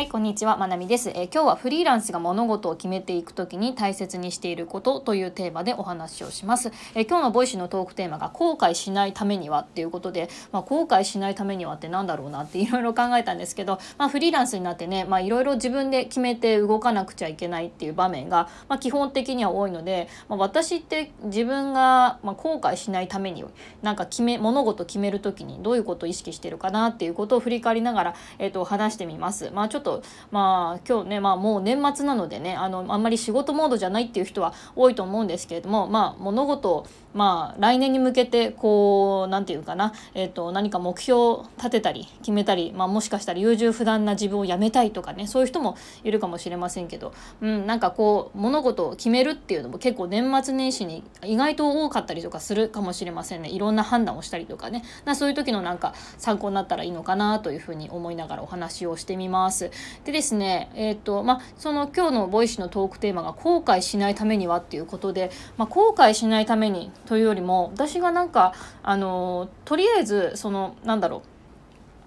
はい、こんにちは、まなみです、えー、今日はフリーランスが物事を決めていくときに大切にしていることというテーマでお話をします。えー、今日の Voicy のトークテーマが後悔しないためにはっていうことで、まあ、後悔しないためにはってなんだろうなっていろいろ考えたんですけど、まあ、フリーランスになってね、まあ、いろいろ自分で決めて動かなくちゃいけないっていう場面が、まあ、基本的には多いので、まあ、私って自分が、ま後悔しないためになんか決め物事決める時にどういうことを意識してるかなっていうことを振り返りながら、えーと話してみます。まあ、ちょっとまあ今日ねまあもう年末なのでねあのあんまり仕事モードじゃないっていう人は多いと思うんですけれどもまあ物事をまあ来年に向けてこう何て言うかな、えーと、何か目標を立てたり決めたり、まあ、もしかしたら優柔不断な自分をやめたいとかねそういう人もいるかもしれませんけど、うん、なんかこう物事を決めるっていうのも結構年末年始に意外と多かったりとかするかもしれませんねいろんな判断をしたりとかねなそういう時のなんか参考になったらいいのかなというふうに思いながらお話をしてみます。でですねえっ、ー、とまあその今日のボイシーのトークテーマが後悔しないためにはっていうことで、まあ、後悔しないためにというよりも私がなんかあのとりあえずそのなんだろ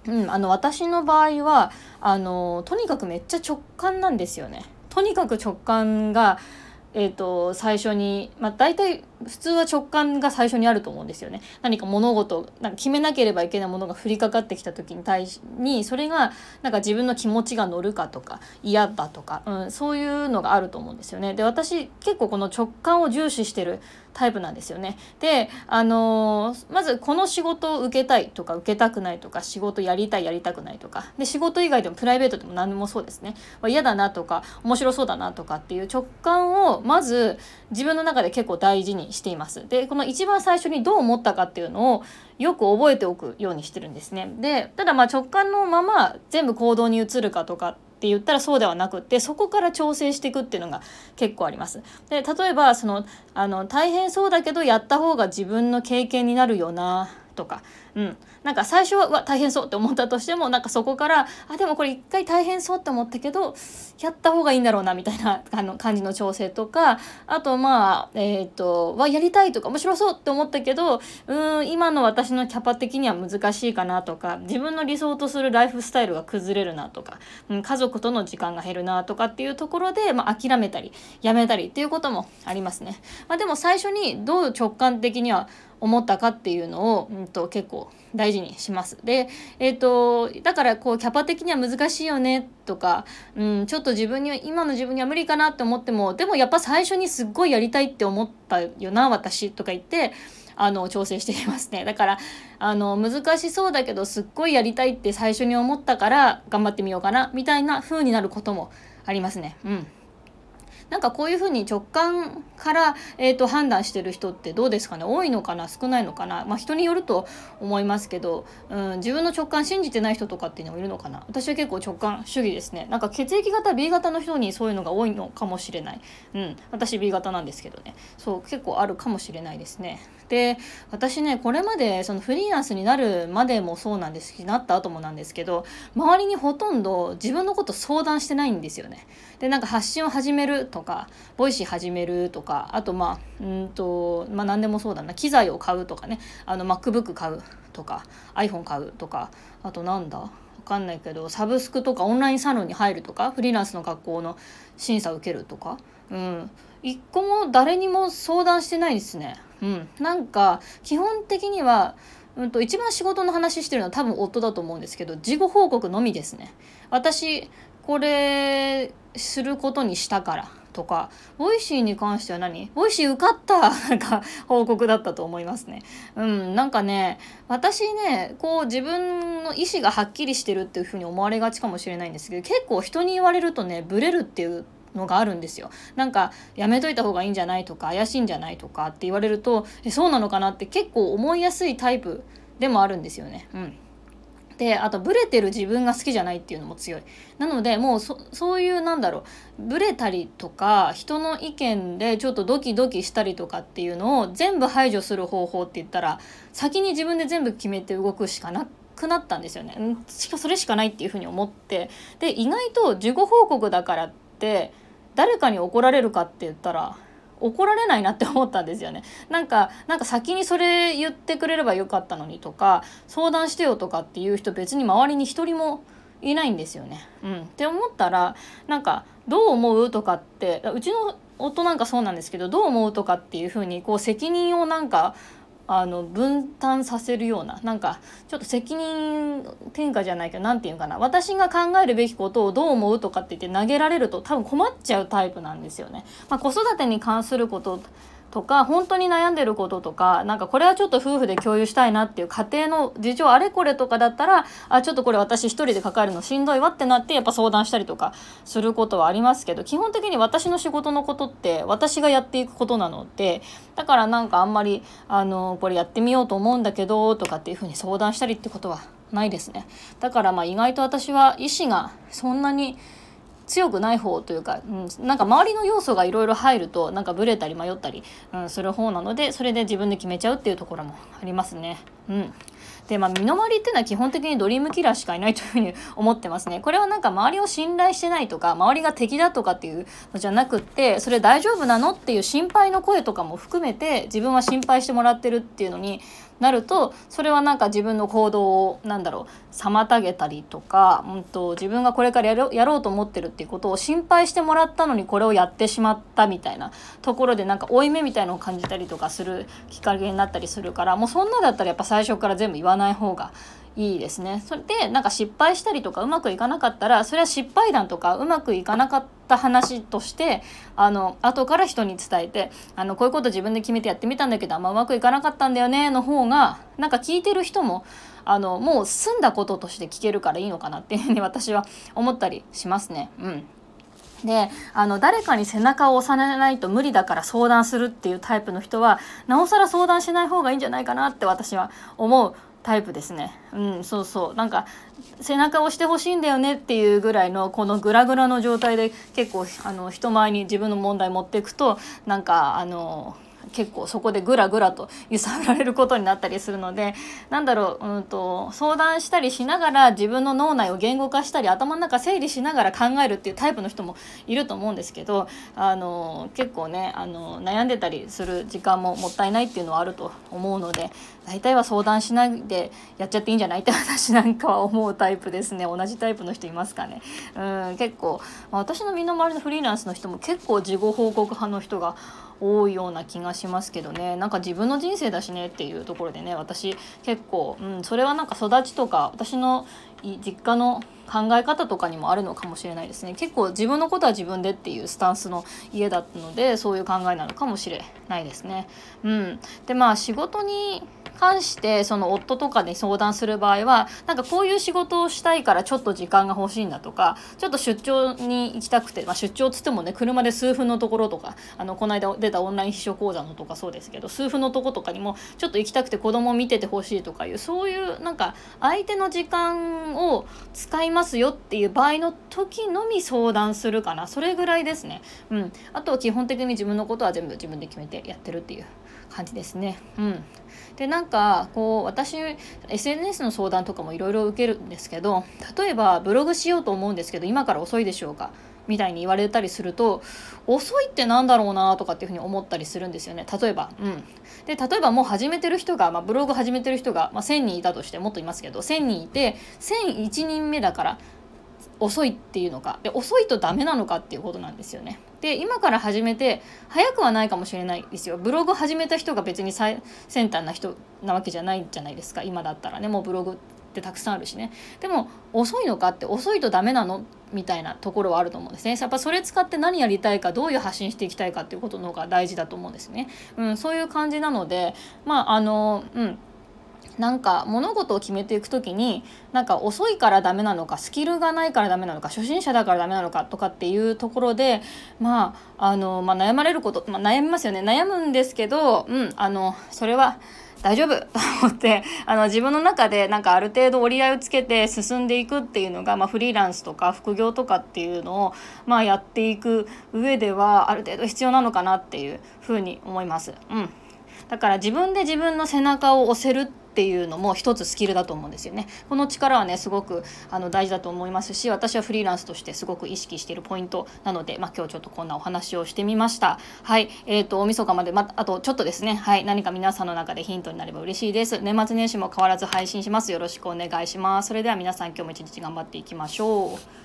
う、うん、あの私の場合はあのとにかくめっちゃ直感なんですよね。とにかく直感がえーと、最初に、まあ、大体普通は直感が最初にあると思うんですよね。何か物事なんか決めなければいけないものが降りかかってきた時に対しにそれがなんか自分の気持ちが乗るかとか嫌だとか、うん、そういうのがあると思うんですよね。で私結構この直感を重視してるタイプなんですよね。であのー、まずこの仕事を受けたいとか受けたくないとか仕事やりたいやりたくないとかで仕事以外でもプライベートでも何でもそうですね、まあ、嫌だなとか面白そうだなとかっていう直感をまず自分の中で結構大事にしています。でこの一番最初にどう思ったかっていうのをよく覚えておくようにしてるんですね。でただまあ直感のまま全部行動に移るかとかって言ったらそうではなくってそこから調整していくっていうのが結構あります。で例えばそのあの大変そうだけどやった方が自分の経験になるよなとか、うん、なんか最初はわ大変そうって思ったとしてもなんかそこからあでもこれ一回大変そうって思ったけどやった方がいいんだろうなみたいな あの感じの調整とか。あとまあえっ、ー、とわやりたいとか面白そうって思ったけどうん今の私のキャパ的には難しいかなとか。自分の理想とするライフスタイルが崩れるなとか、うん、家族との時間が減るなとかっていうところで、まあ、諦めたりやめたりっていうこともありますね。まあ、でも最初にどう直感的には思ったかっていうのを、うんと、結構大事にします。で、えーと、だからこうキャパ的には難しいよねとか、うん、ちょっと自分には今の自分には無理かなって思ってもでもやっぱ最初にすっごいやりたいって思ったよな私とか言ってあの調整していますねだからあの難しそうだけどすっごいやりたいって最初に思ったから頑張ってみようかなみたいな風になることもありますね。うんなんかこういうふうに直感から、えーと、判断してる人ってどうですかね？多いのかな？少ないのかな、まあ、人によると思いますけど、うん、自分の直感信じてない人とかっていうのもいるのかな？私は結構直感主義ですね。なんか血液型 B 型の人にそういうのが多いのかもしれない、うん、私 B 型なんですけどね。そう結構あるかもしれないですね。で私ねこれまでそのフリーランスになるまでもそうなんですしなった後もなんですけど周りにほとんど自分のこと相談してないんですよね。でなんか発信を始めるとかボイシー始めるとかあとまあうんとまあ何でもそうだな。機材を買うとかね。あの MacBook 買うとか iPhone 買うとかあとなんだ？わかんないけどサブスクとかオンラインサロンに入るとかフリーランスの学校の審査を受けるとか。うん。一個も誰にも相談してないですね。うん。なんか基本的にはうんと一番仕事の話してるのは多分夫だと思うんですけど事後報告のみですね。私これすることにしたから。とかボイシーに関しては何？ボイシー受かった なんか報告だったと思いますね。うん、なんかね私ねこう自分の意思がはっきりしてるっていうふうに思われがちかもしれないんですけど結構人に言われるとねブレるっていうのがあるんですよ。なんかやめといた方がいいんじゃないとか怪しいんじゃないとかって言われるとえそうなのかなって結構思いやすいタイプでもあるんですよね。うんであとブレてる自分が好きじゃないっていうのも強い。なのでもうそういうなんだろう。ブレたりとか人の意見でちょっとドキドキしたりとかっていうのを全部排除する方法って言ったら先に自分で全部決めて動くしかなくなったんですよね。しかそれしかないっていうふうに思って。で意外と事後報告だからって誰かに怒られるかって言ったら怒られないなって思ったんですよね。なんかなんか先にそれ言ってくれればよかったのにとか相談してよとかっていう人別に周りに一人もいないんですよね。うん、って思ったらなんか「どう思う?」とかってうちの夫なんかそうなんですけど「どう思う?」とかっていうふうにこう責任をなんかあの分担させるようななんかちょっと責任転嫁じゃないけど何て言うかな私が考えるべきことをどう思うとかって言って投げられると多分困っちゃうタイプなんですよね。まあ、子育てに関することとか本当に悩んでることとかなんかこれはちょっと夫婦で共有したいなっていう家庭の事情あれこれとかだったらあちょっとこれ私一人で抱えるのしんどいわってなってやっぱ相談したりとかすることはありますけど基本的に私の仕事のことって私がやっていくことなのでだからなんかあんまりあのこれやってみようと思うんだけどとかっていうふうに相談したりってことはないですね。だからまあ意外と私は意思がそんなに強くない方というか、うん、なんか周りの要素がいろいろ入るとなんかブレたり迷ったり、うん、する方なのでそれで自分で決めちゃうっていうところもありますね。うんでまあ身の回りっていうのは基本的にドリームキラーしかいないというふうに思ってますね。これはなんか周りを信頼してないとか周りが敵だとかっていうのじゃなくってそれ大丈夫なのっていう心配の声とかも含めて自分は心配してもらってるっていうのになるとそれはなんか自分の行動をなんだろう妨げたりとか、うんと、自分がこれからやろやろうと思ってるっていうことを心配してもらったのにこれをやってしまったみたいなところでなんか負い目みたいのを感じたりとかするきっかけになったりするからもうそんなだったらやっぱ最初から全部言わない方がいいですね。それでなんか失敗したりとかうまくいかなかったらそれは失敗談とかうまくいかなかった話としてあの後から人に伝えてあのこういうこと自分で決めてやってみたんだけどあんまうまくいかなかったんだよねの方がなんか聞いてる人もあのもう済んだこととして聞けるからいいのかなっていうふうに私は思ったりしますね。うんであの誰かに背中を押さないと無理だから相談するっていうタイプの人はなおさら相談しない方がいいんじゃないかなって私は思うタイプですね。うんそうそう。なんか背中を押してほしいんだよねっていうぐらいのこのグラグラの状態で結構あの人前に自分の問題持っていくとなんかあの結構そこでグラグラと揺さぶられることになったりするのでなんだろう、うんと、相談したりしながら自分の脳内を言語化したり頭の中整理しながら考えるっていうタイプの人もいると思うんですけどあの結構ねあの悩んでたりする時間ももったいないっていうのはあると思うので大体は相談しないでやっちゃっていいんじゃないって私なんかは思うタイプですね同じタイプの人いますかね。うん結構私の身の回りのフリーランスの人も結構事後報告派の人が多いような気がしますけどね。なんか自分の人生だしねっていうところでね私結構、うん、それはなんか育ちとか私の実家の考え方とかにもあるのかもしれないですね。結構自分のことは自分でっていうスタンスの家だったのでそういう考えなのかもしれないですね。うん、でまあ仕事に関してその夫とかに相談する場合はなんかこういう仕事をしたいからちょっと時間が欲しいんだとかちょっと出張に行きたくて、まあ、出張っつってもね車で数分のところとかあのこの間出たオンライン秘書講座のとかそうですけど数分のとことかにもちょっと行きたくて子供を見ててほしいとかいうそういうなんか相手の時間を使いますよっていう場合の時のみ相談するかな。それぐらいですね。うん、あとは基本的に自分のことは全部自分で決めてやってるっていう。感じですね。うん、でなんかこう私 SNS の相談とかもいろいろ受けるんですけど例えばブログしようと思うんですけど今から遅いでしょうか？みたいに言われたりすると遅いってなんだろうなとかっていうふうに思ったりするんですよね例えば。うん、で例えばもう始めてる人が、まあ、ブログ始めてる人が、まあ、1,000人いたとしてもっといますけど1,000人いて1,001人目だから遅いっていうのかで遅いとダメなのかっていうことなんですよね。で今から始めて早くはないかもしれないですよ。ブログ始めた人が別に最先端な人なわけじゃないじゃないですか今だったらね。もうブログってたくさんあるしね。でも遅いのかって遅いとダメなのみたいなところはあると思うんですね。やっぱそれ使って何やりたいかどういう発信していきたいかっていうことの方が大事だと思うんですね、うん、そういう感じなのでまああのうん。なんか物事を決めていく時になんか遅いからダメなのかスキルがないからダメなのか初心者だからダメなのかとかっていうところでまああの、まあ、悩まれること、まあ、悩みますよね悩むんですけど、うん、あのそれは大丈夫と思ってあの自分の中でなんかある程度折り合いをつけて進んでいくっていうのが、まあ、フリーランスとか副業とかっていうのを、まあ、やっていく上ではある程度必要なのかなっていうふうに思います。うんだから自分で自分の背中を押せるっていうのも一つスキルだと思うんですよね。この力はねすごくあの大事だと思いますし私はフリーランスとしてすごく意識しているポイントなので、まあ、今日ちょっとこんなお話をしてみました。はい、えーと、大晦日まで、ま、あとちょっとですね、はい、何か皆さんの中でヒントになれば嬉しいです。年末年始も変わらず配信します。よろしくお願いします。それでは皆さん今日も一日頑張っていきましょう。